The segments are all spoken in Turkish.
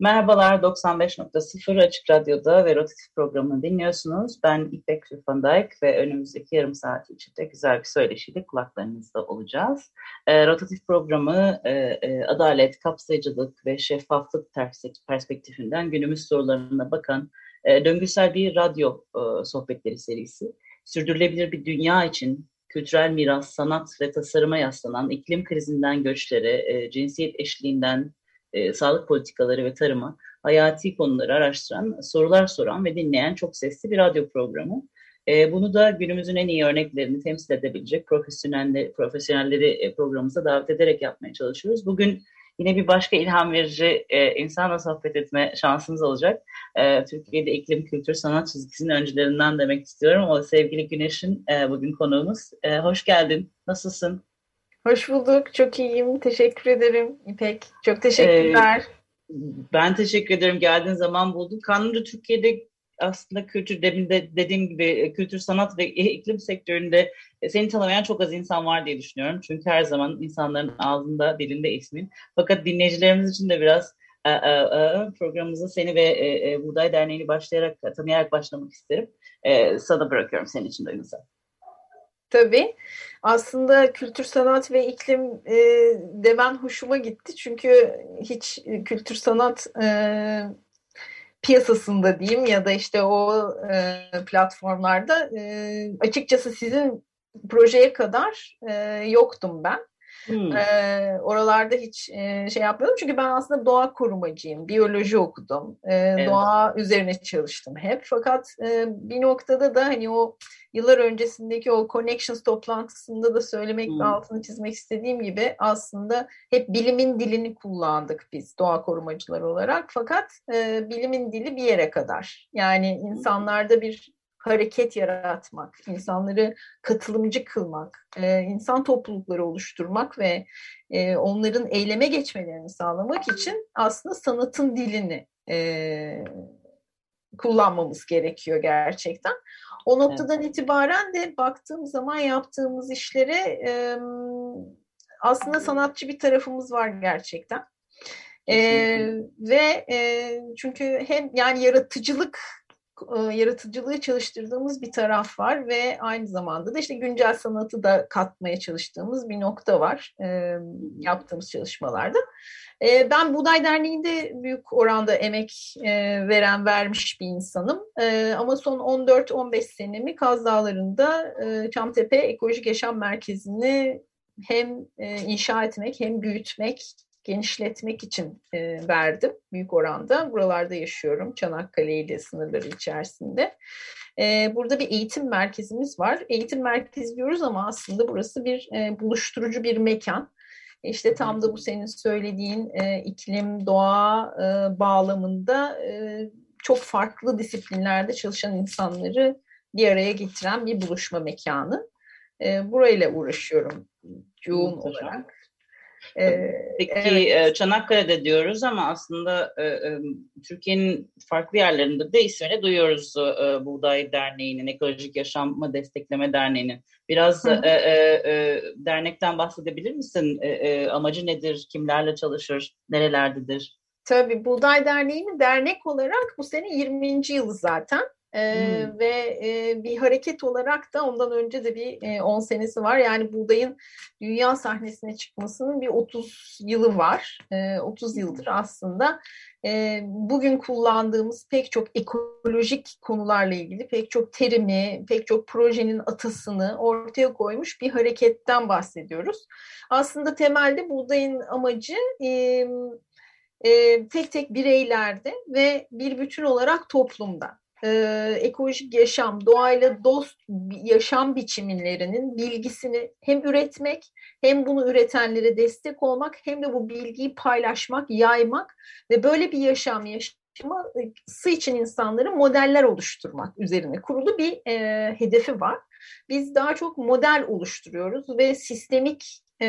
Merhabalar 95.0 Açık Radyo'da ve Rotatif programını dinliyorsunuz. Ben İpek Rüfandayk ve önümüzdeki yarım saat içinde güzel bir söyleşiyle kulaklarınızda olacağız. E, Rotatif programı e, e, adalet, kapsayıcılık ve şeffaflık perspektifinden günümüz sorularına bakan e, döngüsel bir radyo e, sohbetleri serisi. Sürdürülebilir bir dünya için kültürel miras, sanat ve tasarıma yaslanan iklim krizinden göçlere, e, cinsiyet eşliğinden e, sağlık politikaları ve tarıma hayati konuları araştıran, sorular soran ve dinleyen çok sesli bir radyo programı. E, bunu da günümüzün en iyi örneklerini temsil edebilecek profesyonelleri, profesyonelleri programımıza davet ederek yapmaya çalışıyoruz. Bugün yine bir başka ilham verici e, insanla sohbet etme şansımız olacak. E, Türkiye'de iklim, kültür, sanat çizgisinin öncülerinden demek istiyorum. O sevgili Güneş'in e, bugün konuğumuz. E, hoş geldin. Nasılsın? Hoş bulduk. Çok iyiyim. Teşekkür ederim İpek. Çok teşekkürler. Ee, ben teşekkür ederim. Geldiğin zaman bulduk. Kanlı Türkiye'de aslında kültür demin de dediğim gibi e, kültür sanat ve iklim sektöründe e, seni tanımayan çok az insan var diye düşünüyorum. Çünkü her zaman insanların ağzında, dilinde ismin. Fakat dinleyicilerimiz için de biraz e, programımıza seni ve Buğday Derneği'ni başlayarak, tanıyarak başlamak isterim. Sana bırakıyorum senin için de Ünsal. Tabii. Aslında kültür, sanat ve iklim e, demen hoşuma gitti. Çünkü hiç kültür, sanat e, piyasasında diyeyim ya da işte o e, platformlarda e, açıkçası sizin projeye kadar e, yoktum ben. Hmm. E, oralarda hiç e, şey yapmıyordum çünkü ben aslında doğa korumacıyım, biyoloji okudum, e, evet. doğa üzerine çalıştım hep. Fakat e, bir noktada da hani o yıllar öncesindeki o Connections toplantısında da söylemek hmm. altını çizmek istediğim gibi aslında hep bilimin dilini kullandık biz doğa korumacılar olarak. Fakat e, bilimin dili bir yere kadar. Yani insanlarda bir hareket yaratmak, insanları katılımcı kılmak, e, insan toplulukları oluşturmak ve e, onların eyleme geçmelerini sağlamak için aslında sanatın dilini e, kullanmamız gerekiyor gerçekten. O noktadan evet. itibaren de baktığım zaman yaptığımız işlere e, aslında sanatçı bir tarafımız var gerçekten. E, ve e, çünkü hem yani yaratıcılık yaratıcılığı çalıştırdığımız bir taraf var ve aynı zamanda da işte güncel sanatı da katmaya çalıştığımız bir nokta var e, yaptığımız çalışmalarda. E, ben Buğday Derneği'nde büyük oranda emek e, veren, vermiş bir insanım. E, ama son 14-15 senemi Kaz Dağları'nda e, Çamtepe Ekolojik Yaşam Merkezi'ni hem e, inşa etmek hem büyütmek genişletmek için e, verdim büyük oranda. Buralarda yaşıyorum Çanakkale ile sınırları içerisinde. E, burada bir eğitim merkezimiz var. Eğitim merkezi diyoruz ama aslında burası bir e, buluşturucu bir mekan. İşte tam da bu senin söylediğin e, iklim, doğa e, bağlamında e, çok farklı disiplinlerde çalışan insanları bir araya getiren bir buluşma mekanı. E, burayla uğraşıyorum yoğun olarak. Ee, Peki evet. E, Çanakkale'de diyoruz ama aslında e, e, Türkiye'nin farklı yerlerinde de ismini duyuyoruz Buğday Derneği'nin, Ekolojik Yaşamı Destekleme Derneği'nin. Biraz dernekten bahsedebilir misin? Amacı nedir? Kimlerle çalışır? Nerelerdedir? Tabii Buğday Derneği'nin dernek olarak bu sene 20. yılı zaten. Ee, hmm. ve e, bir hareket olarak da ondan önce de bir e, 10 senesi var. Yani buğdayın dünya sahnesine çıkmasının bir 30 yılı var. E, 30 yıldır aslında e, bugün kullandığımız pek çok ekolojik konularla ilgili pek çok terimi, pek çok projenin atasını ortaya koymuş bir hareketten bahsediyoruz. Aslında temelde buğdayın amacı e, e, tek tek bireylerde ve bir bütün olarak toplumda e, ekolojik yaşam, doğayla dost yaşam biçimlerinin bilgisini hem üretmek hem bunu üretenlere destek olmak hem de bu bilgiyi paylaşmak, yaymak ve böyle bir yaşam yaşaması için insanların modeller oluşturmak üzerine kurulu bir e, hedefi var. Biz daha çok model oluşturuyoruz ve sistemik e,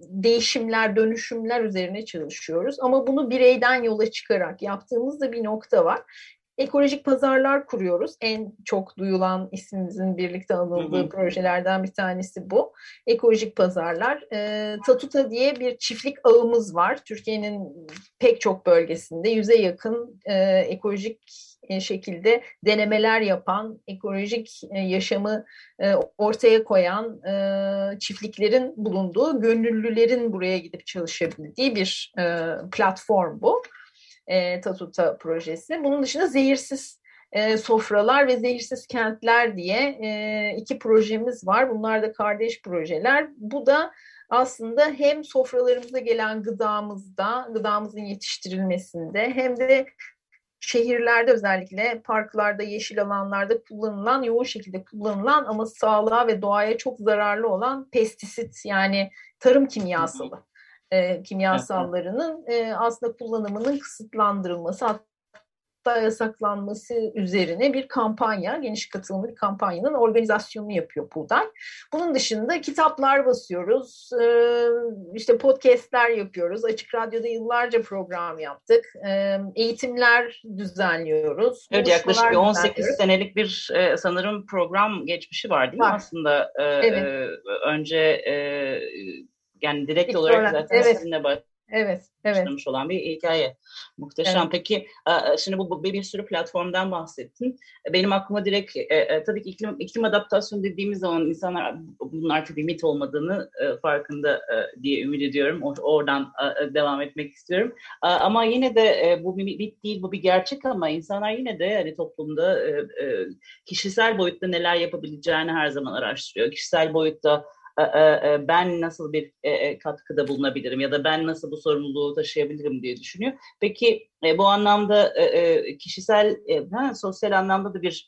değişimler, dönüşümler üzerine çalışıyoruz. Ama bunu bireyden yola çıkarak yaptığımızda bir nokta var ekolojik pazarlar kuruyoruz. En çok duyulan ismimizin birlikte anıldığı hı hı. projelerden bir tanesi bu. Ekolojik pazarlar. E, Tatuta diye bir çiftlik ağımız var. Türkiye'nin pek çok bölgesinde yüze yakın e, ekolojik e, şekilde denemeler yapan, ekolojik e, yaşamı e, ortaya koyan çiftliklerin bulunduğu, gönüllülerin buraya gidip çalışabildiği bir platform bu e, Tatuta projesi. Bunun dışında zehirsiz e, sofralar ve zehirsiz kentler diye e, iki projemiz var. Bunlar da kardeş projeler. Bu da aslında hem sofralarımıza gelen gıdamızda, gıdamızın yetiştirilmesinde hem de şehirlerde özellikle parklarda, yeşil alanlarda kullanılan, yoğun şekilde kullanılan ama sağlığa ve doğaya çok zararlı olan pestisit yani tarım kimyasalı e, kimyasallarının e, aslında kullanımının kısıtlandırılması hatta yasaklanması üzerine bir kampanya, geniş katılımlı bir kampanyanın organizasyonunu yapıyor Buğday. Bunun dışında kitaplar basıyoruz, e, işte podcastler yapıyoruz, Açık Radyo'da yıllarca program yaptık, e, eğitimler düzenliyoruz. Evet yaklaşık 18 senelik bir e, sanırım program geçmişi var değil mi var. aslında? E, evet. e, önce e, yani direkt İlk olarak zaten evet. sizinle Evet, evet. olan bir hikaye. Muhteşem. Evet. Peki şimdi bu, bir, bir sürü platformdan bahsettin. Benim aklıma direkt e, e, tabii ki iklim, iklim adaptasyonu dediğimiz zaman insanlar bunun artık bir mit olmadığını e, farkında e, diye ümit ediyorum. O, oradan e, devam etmek istiyorum. E, ama yine de e, bu bir mit değil, bu bir gerçek ama insanlar yine de hani toplumda e, e, kişisel boyutta neler yapabileceğini her zaman araştırıyor. Kişisel boyutta e, e, e, ben nasıl bir katkıda bulunabilirim ya da ben nasıl bu sorumluluğu taşıyabilirim diye düşünüyor. Peki bu anlamda kişisel, sosyal anlamda da bir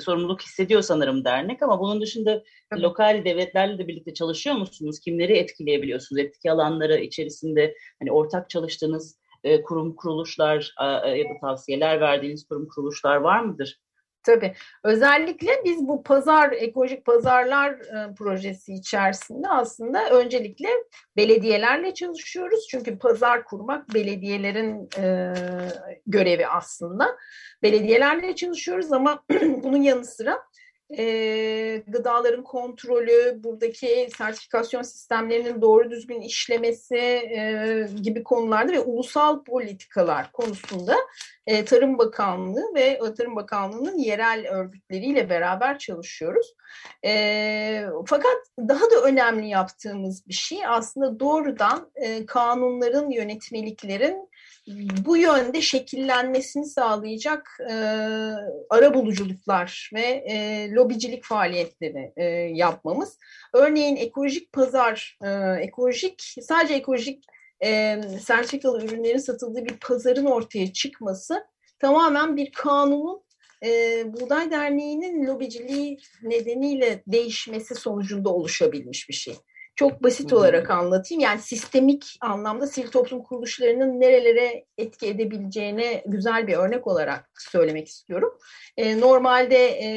sorumluluk hissediyor sanırım dernek ama bunun dışında Tabii. lokal devletlerle de birlikte çalışıyor musunuz? Kimleri etkileyebiliyorsunuz? Etki alanları içerisinde hani ortak çalıştığınız kurum kuruluşlar ya da tavsiyeler verdiğiniz kurum kuruluşlar var mıdır? Tabii. Özellikle biz bu pazar, ekolojik pazarlar e, projesi içerisinde aslında öncelikle belediyelerle çalışıyoruz. Çünkü pazar kurmak belediyelerin e, görevi aslında. Belediyelerle çalışıyoruz ama bunun yanı sıra e, gıdaların kontrolü, buradaki sertifikasyon sistemlerinin doğru düzgün işlemesi e, gibi konularda ve ulusal politikalar konusunda e, Tarım Bakanlığı ve Tarım Bakanlığı'nın yerel örgütleriyle beraber çalışıyoruz. E, fakat daha da önemli yaptığımız bir şey aslında doğrudan e, kanunların, yönetmeliklerin bu yönde şekillenmesini sağlayacak e, ara buluculuklar ve e, lobicilik faaliyetleri e, yapmamız. Örneğin ekolojik pazar, e, ekolojik sadece ekolojik e, sertifikalı ürünlerin satıldığı bir pazarın ortaya çıkması tamamen bir kanunun e, Buğday Derneği'nin lobiciliği nedeniyle değişmesi sonucunda oluşabilmiş bir şey. Çok basit olarak anlatayım. Yani sistemik anlamda sivil toplum kuruluşlarının nerelere etki edebileceğine güzel bir örnek olarak söylemek istiyorum. E, normalde e,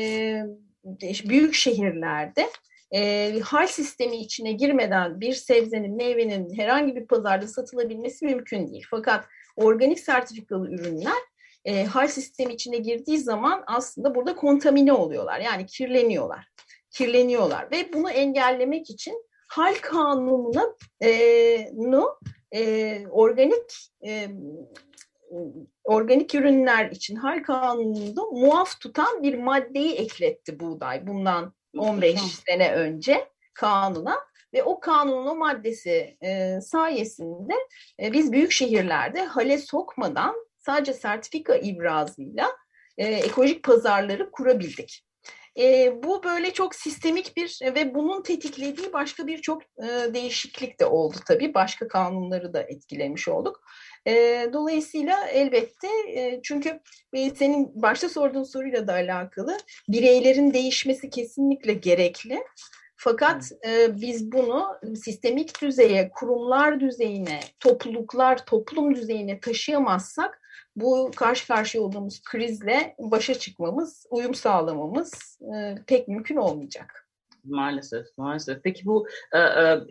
büyük şehirlerde e, hal sistemi içine girmeden bir sebzenin, meyvenin herhangi bir pazarda satılabilmesi mümkün değil. Fakat organik sertifikalı ürünler e, hal sistemi içine girdiği zaman aslında burada kontamine oluyorlar. Yani kirleniyorlar. Kirleniyorlar ve bunu engellemek için hal kanununa e, no, e, organik e, organik ürünler için hal kanununda muaf tutan bir maddeyi ekletti buğday bundan 15 sene önce kanuna ve o kanunun o maddesi e, sayesinde e, biz büyük şehirlerde hale sokmadan sadece sertifika ibrazıyla e, ekolojik pazarları kurabildik. E, bu böyle çok sistemik bir ve bunun tetiklediği başka birçok e, değişiklik de oldu tabii. Başka kanunları da etkilemiş olduk. E, dolayısıyla elbette e, çünkü e, senin başta sorduğun soruyla da alakalı bireylerin değişmesi kesinlikle gerekli. Fakat e, biz bunu sistemik düzeye, kurumlar düzeyine, topluluklar, toplum düzeyine taşıyamazsak bu karşı karşıya olduğumuz krizle başa çıkmamız, uyum sağlamamız e, pek mümkün olmayacak. Maalesef, maalesef. Peki bu e,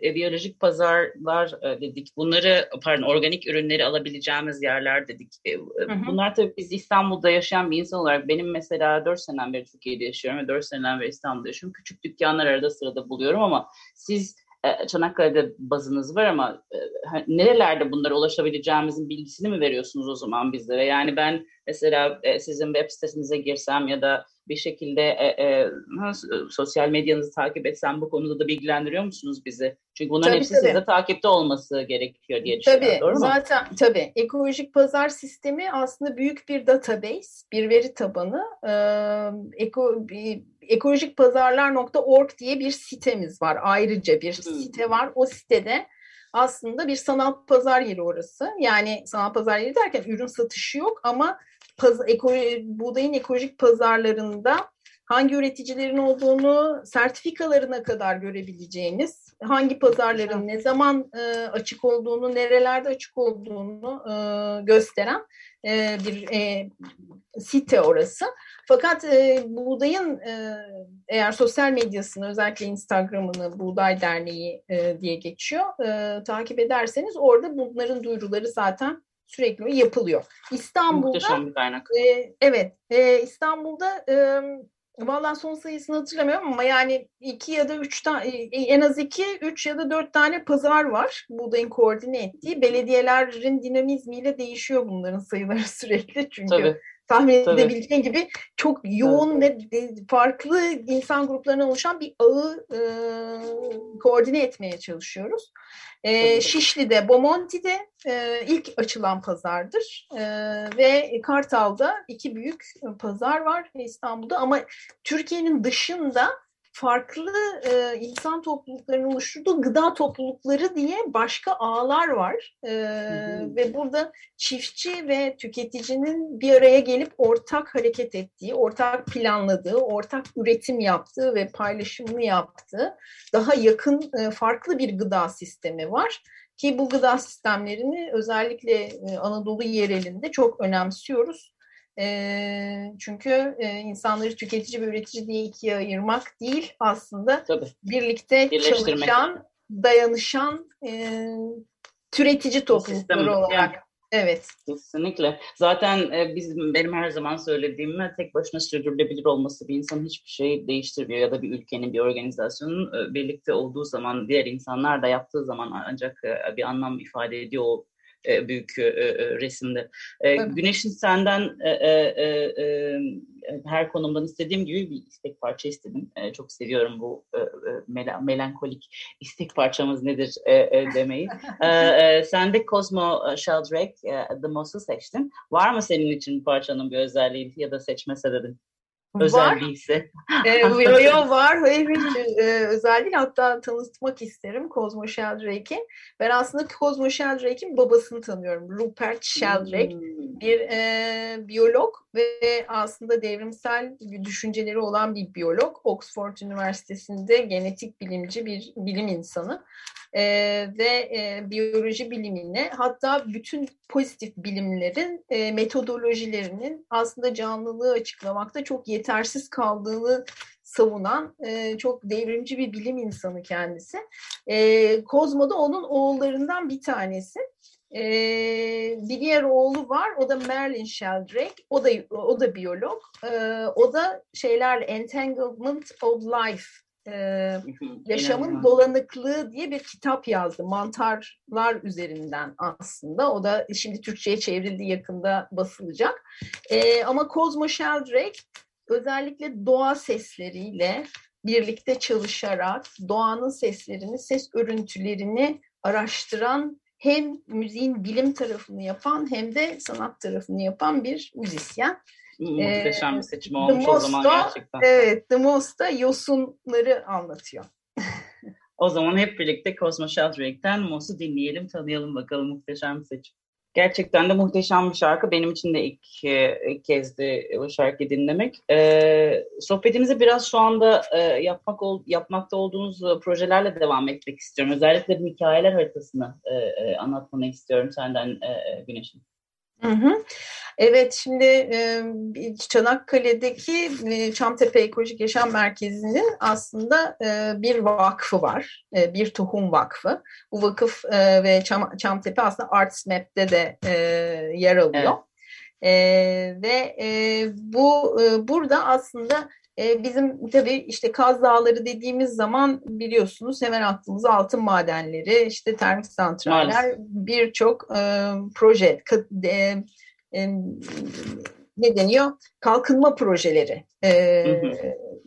e, biyolojik pazarlar e, dedik. Bunları, pardon, organik ürünleri alabileceğimiz yerler dedik. E, e hı hı. Bunlar tabii biz İstanbul'da yaşayan bir insan olarak benim mesela 4 seneden beri Türkiye'de yaşıyorum ve 4 seneden beri İstanbul'da yaşıyorum. Küçük dükkanlar arada sırada buluyorum ama siz e, Çanakkale'de bazınız var ama e, nerelerde bunlara ulaşabileceğimizin bilgisini mi veriyorsunuz o zaman bizlere? Yani ben mesela e, sizin web sitesinize girsem ya da bir şekilde e, e, sosyal medyanızı takip etsem bu konuda da bilgilendiriyor musunuz bizi? Çünkü bunların tabii, hepsi tabii. size takipte olması gerekiyor diye düşünüyorum. Tabii, doğru mu? Zaten tabii. Ekolojik pazar sistemi aslında büyük bir database, bir veri tabanı. Ee, eko, bir, ekolojikpazarlar.org diye bir sitemiz var. Ayrıca bir hmm. site var. O sitede aslında bir sanal pazar yeri orası. Yani sanal pazar yeri derken ürün satışı yok ama paz, eko, buğdayın ekolojik pazarlarında hangi üreticilerin olduğunu sertifikalarına kadar görebileceğiniz, hangi pazarların ne zaman e, açık olduğunu, nerelerde açık olduğunu e, gösteren e, bir e, site orası. Fakat e, buğdayın e, eğer sosyal medyasını özellikle Instagram'ını Buğday Derneği e, diye geçiyor e, takip ederseniz orada bunların duyuruları zaten sürekli yapılıyor. İstanbul'da e, evet e, İstanbul'da e, Vallahi son sayısını hatırlamıyorum ama yani iki ya da üç tane en az iki, üç ya da dört tane pazar var buğdayın koordine ettiği. Belediyelerin dinamizmiyle değişiyor bunların sayıları sürekli çünkü Tabii tahmin Tabii. edebileceğin gibi çok yoğun ve farklı insan gruplarından oluşan bir ağı e, koordine etmeye çalışıyoruz. E, Şişli'de, Bomonti'de e, ilk açılan pazardır e, ve Kartal'da iki büyük pazar var İstanbul'da ama Türkiye'nin dışında farklı e, insan topluluklarının oluşturduğu gıda toplulukları diye başka ağlar var. E, Ve burada çiftçi ve tüketicinin bir araya gelip ortak hareket ettiği, ortak planladığı, ortak üretim yaptığı ve paylaşımını yaptığı daha yakın e, farklı bir gıda sistemi var. Ki bu gıda sistemlerini özellikle e, Anadolu yerelinde çok önemsiyoruz. E, çünkü e, insanları tüketici ve üretici diye ikiye ayırmak değil aslında Tabii. birlikte çalışan, dayanışan e, türetici toplulukları olarak. Yani. Evet. Kesinlikle. Zaten e, bizim benim her zaman söylediğim tek başına sürdürülebilir olması bir insanın hiçbir şey değiştirmiyor ya da bir ülkenin, bir organizasyonun e, birlikte olduğu zaman diğer insanlar da yaptığı zaman ancak e, bir anlam ifade ediyor o e, büyük e, e, resimde. E, Güneş'in senden e, e, e, her konumdan istediğim gibi bir istek parça istedim. E, çok seviyorum bu e, mel melankolik istek parçamız nedir e, e, demeyi. e, e, sen de Cosmo Sheldrake e, The Moss'u seçtin. Var mı senin için parçanın bir özelliği ya da seçme sebebin? Özel var. değilse. e, yo, yo, var. Hayır hiç e, özel değil. Hatta tanıtmak isterim Cosmo Sheldrake'i. Ben aslında Cosmo Sheldrake'in babasını tanıyorum. Rupert Sheldrake. Hmm. Bir e, biyolog ve aslında devrimsel düşünceleri olan bir biyolog. Oxford Üniversitesi'nde genetik bilimci bir bilim insanı e, ve e, biyoloji bilimine hatta bütün pozitif bilimlerin e, metodolojilerinin aslında canlılığı açıklamakta çok yetersiz kaldığını savunan e, çok devrimci bir bilim insanı kendisi. E, Kozmo'da onun oğullarından bir tanesi. E, bir diğer oğlu var. O da Merlin Sheldrake. O da o da biyolog. E, o da şeylerle Entanglement of Life e, Yaşamın Dolanıklığı diye bir kitap yazdı. Mantarlar üzerinden aslında. O da şimdi Türkçe'ye çevrildi yakında basılacak. E, ama Cosmo Sheldrake özellikle doğa sesleriyle birlikte çalışarak doğanın seslerini, ses örüntülerini araştıran hem müziğin bilim tarafını yapan hem de sanat tarafını yapan bir müzisyen. Muhteşem bir seçim olmuş o zaman gerçekten. Evet, The Most'ta yosunları anlatıyor. o zaman hep birlikte Cosmo Sheldrake'den Moss'u dinleyelim, tanıyalım bakalım muhteşem bir seçim. Gerçekten de muhteşem bir şarkı. Benim için de ilk, ilk kezdi bu şarkıyı dinlemek. Ee, sohbetimizi biraz şu anda e, yapmak ol, yapmakta olduğunuz projelerle devam etmek istiyorum. Özellikle bir hikayeler haritasını e, e, anlatmanı istiyorum senden e, Güneş'in. Hı hı. Evet, şimdi Çanakkale'deki Çamtepe Ekolojik Yaşam Merkezi'nin aslında bir vakfı var, bir tohum vakfı. Bu vakıf ve Çamtepe aslında Arts Map'te de yer alıyor. Evet. Ve bu burada aslında bizim tabii işte Kaz Dağları dediğimiz zaman biliyorsunuz hemen aklımıza altın madenleri, işte termik santraller, birçok proje, ne deniyor? Kalkınma projeleri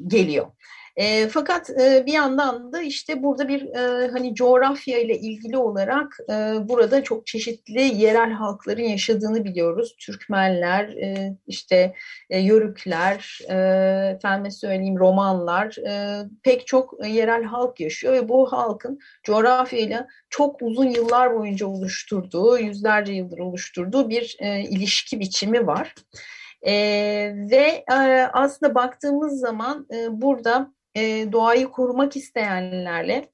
geliyor. E, fakat e, bir yandan da işte burada bir e, hani coğrafya ile ilgili olarak e, burada çok çeşitli yerel halkların yaşadığını biliyoruz. Türkmenler, e, işte e, Yörükler, e, efendime söyleyeyim Romanlar, e, pek çok yerel halk yaşıyor ve bu halkın coğrafyayla çok uzun yıllar boyunca oluşturduğu, yüzlerce yıldır oluşturduğu bir e, ilişki biçimi var. E, ve e, aslında baktığımız zaman e, burada e, doğayı korumak isteyenlerle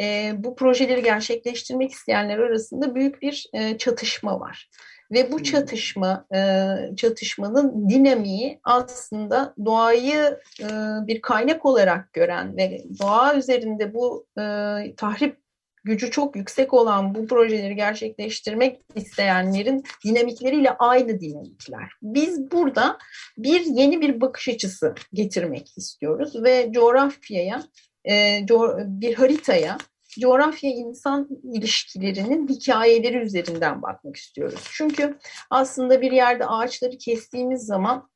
e, bu projeleri gerçekleştirmek isteyenler arasında büyük bir e, çatışma var. Ve bu çatışma, e, çatışmanın dinamiği aslında doğayı e, bir kaynak olarak gören ve doğa üzerinde bu e, tahrip gücü çok yüksek olan bu projeleri gerçekleştirmek isteyenlerin dinamikleriyle aynı dinamikler. Biz burada bir yeni bir bakış açısı getirmek istiyoruz ve coğrafyaya, e, bir haritaya coğrafya insan ilişkilerinin hikayeleri üzerinden bakmak istiyoruz. Çünkü aslında bir yerde ağaçları kestiğimiz zaman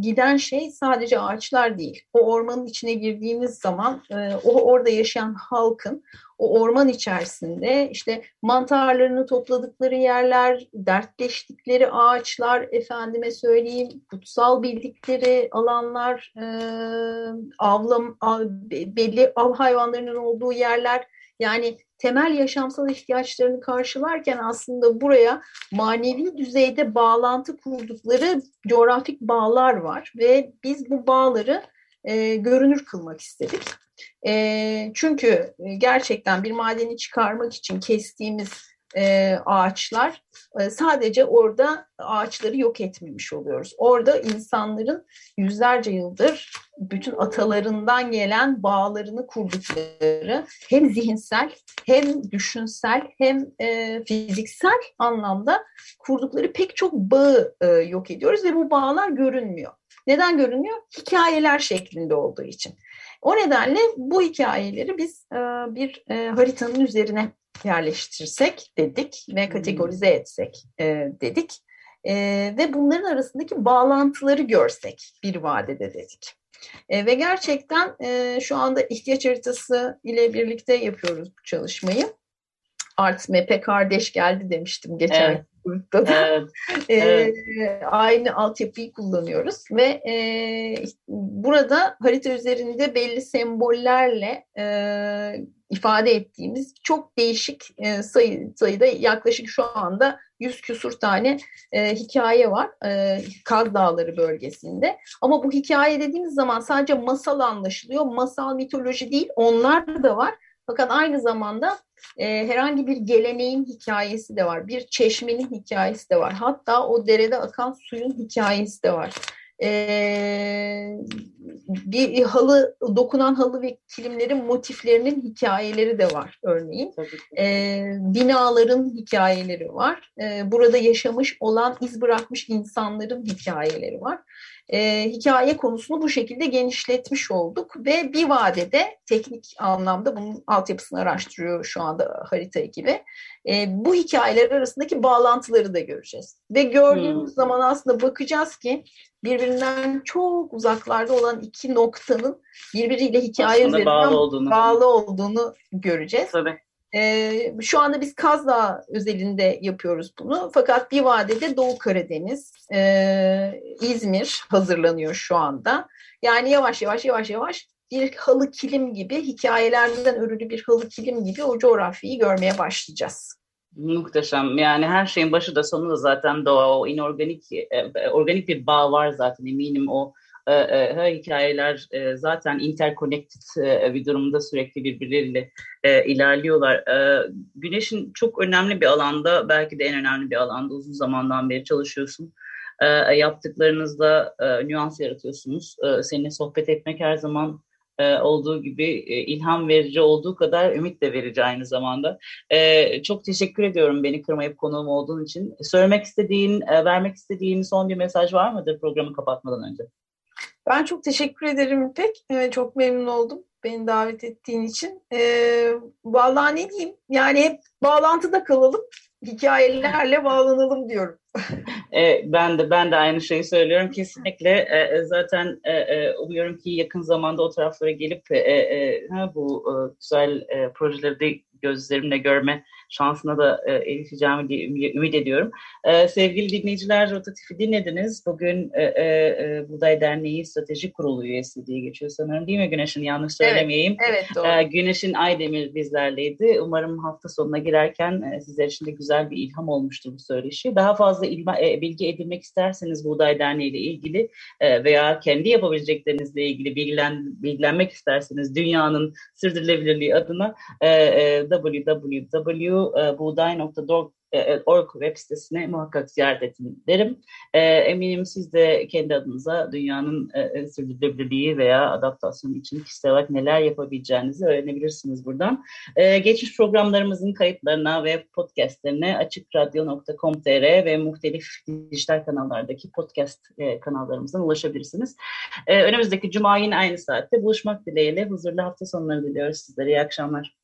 giden şey sadece ağaçlar değil. O ormanın içine girdiğiniz zaman e, o orada yaşayan halkın o orman içerisinde işte mantarlarını topladıkları yerler, dertleştikleri ağaçlar, efendime söyleyeyim kutsal bildikleri alanlar, e, avlam, av, belli av hayvanlarının olduğu yerler. Yani temel yaşamsal ihtiyaçlarını karşılarken aslında buraya manevi düzeyde bağlantı kurdukları coğrafik bağlar var ve biz bu bağları e, görünür kılmak istedik. E, çünkü gerçekten bir madeni çıkarmak için kestiğimiz e, ağaçlar e, sadece orada ağaçları yok etmemiş oluyoruz. Orada insanların yüzlerce yıldır bütün atalarından gelen bağlarını kurdukları hem zihinsel hem düşünsel hem e, fiziksel anlamda kurdukları pek çok bağı e, yok ediyoruz ve bu bağlar görünmüyor. Neden görünüyor? Hikayeler şeklinde olduğu için. O nedenle bu hikayeleri biz e, bir e, haritanın üzerine yerleştirsek dedik ve hmm. kategorize etsek e, dedik. E, ve bunların arasındaki bağlantıları görsek bir vadede dedik. E, ve gerçekten e, şu anda ihtiyaç haritası ile birlikte yapıyoruz bu çalışmayı. Art Map'e kardeş geldi demiştim geçen evet grupta da evet, evet. E, aynı altyapıyı kullanıyoruz ve e, burada harita üzerinde belli sembollerle e, ifade ettiğimiz çok değişik e, sayı, sayıda yaklaşık şu anda yüz küsur tane e, hikaye var e, Kaz Dağları bölgesinde. Ama bu hikaye dediğimiz zaman sadece masal anlaşılıyor. Masal mitoloji değil onlar da var. Fakat aynı zamanda e, herhangi bir geleneğin hikayesi de var. Bir çeşmenin hikayesi de var. Hatta o derede akan suyun hikayesi de var. E, bir halı, dokunan halı ve kilimlerin motiflerinin hikayeleri de var örneğin. E, binaların hikayeleri var. E, burada yaşamış olan, iz bırakmış insanların hikayeleri var e, hikaye konusunu bu şekilde genişletmiş olduk ve bir vadede teknik anlamda bunun altyapısını araştırıyor şu anda harita ekibi. E, bu hikayeler arasındaki bağlantıları da göreceğiz. Ve gördüğümüz hmm. zaman aslında bakacağız ki birbirinden çok uzaklarda olan iki noktanın birbiriyle hikaye aslında üzerinden bağlı olduğunu, bağlı olduğunu göreceğiz. Tabii. E, şu anda biz Kazdağ özelinde yapıyoruz bunu. Fakat bir vadede Doğu Karadeniz, e, İzmir hazırlanıyor şu anda. Yani yavaş yavaş yavaş yavaş bir halı kilim gibi, hikayelerden örülü bir halı kilim gibi o coğrafyayı görmeye başlayacağız. Muhteşem. Yani her şeyin başı da sonu da zaten doğa, o inorganik, e, organik bir bağ var zaten eminim o e, e, hikayeler e, zaten interconnected e, bir durumda sürekli birbirleriyle e, ilerliyorlar. E, güneşin çok önemli bir alanda, belki de en önemli bir alanda uzun zamandan beri çalışıyorsun. E, yaptıklarınızda e, nüans yaratıyorsunuz. E, seninle sohbet etmek her zaman e, olduğu gibi e, ilham verici olduğu kadar ümit de verici aynı zamanda. E, çok teşekkür ediyorum beni kırmayıp konuğum olduğun için. Söylemek istediğin, vermek istediğin son bir mesaj var mıdır programı kapatmadan önce? Ben çok teşekkür ederim İpek. çok memnun oldum beni davet ettiğin için. E, vallahi ne diyeyim? Yani hep bağlantıda kalalım, hikayelerle bağlanalım diyorum. e, ben de ben de aynı şeyi söylüyorum kesinlikle. E, e, zaten e, e, umuyorum ki yakın zamanda o taraflara gelip e, e, bu e, güzel e, projeleri de gözlerimle görme şansına da e, erişeceğimi diye ümit ediyorum. E, sevgili dinleyiciler, Rotatif'i dinlediniz. Bugün e, e, e, Buğday Derneği Strateji Kurulu üyesi diye geçiyor sanırım değil mi Güneş'in? Yanlış söylemeyeyim. Evet, evet doğru. E, Güneş'in Aydemir bizlerleydi. Umarım hafta sonuna girerken e, sizler için de güzel bir ilham olmuştur bu söyleşi. Daha fazla ilma, e, bilgi edinmek isterseniz Buğday Derneği ile ilgili e, veya kendi yapabileceklerinizle ilgili bilgilen, bilgilenmek isterseniz dünyanın sürdürülebilirliği adına e, e, www e, buğday.org e, e, org web sitesine muhakkak ziyaret edin derim. E, eminim siz de kendi adınıza dünyanın e, sürdürülebilirliği veya adaptasyonu için kişisel olarak neler yapabileceğinizi öğrenebilirsiniz buradan. E, geçmiş programlarımızın kayıtlarına ve podcastlerine açıkradyo.com.tr ve muhtelif dijital kanallardaki podcast e, kanallarımızdan ulaşabilirsiniz. E, önümüzdeki cuma yine aynı saatte buluşmak dileğiyle huzurlu hafta sonları diliyoruz sizlere. İyi akşamlar.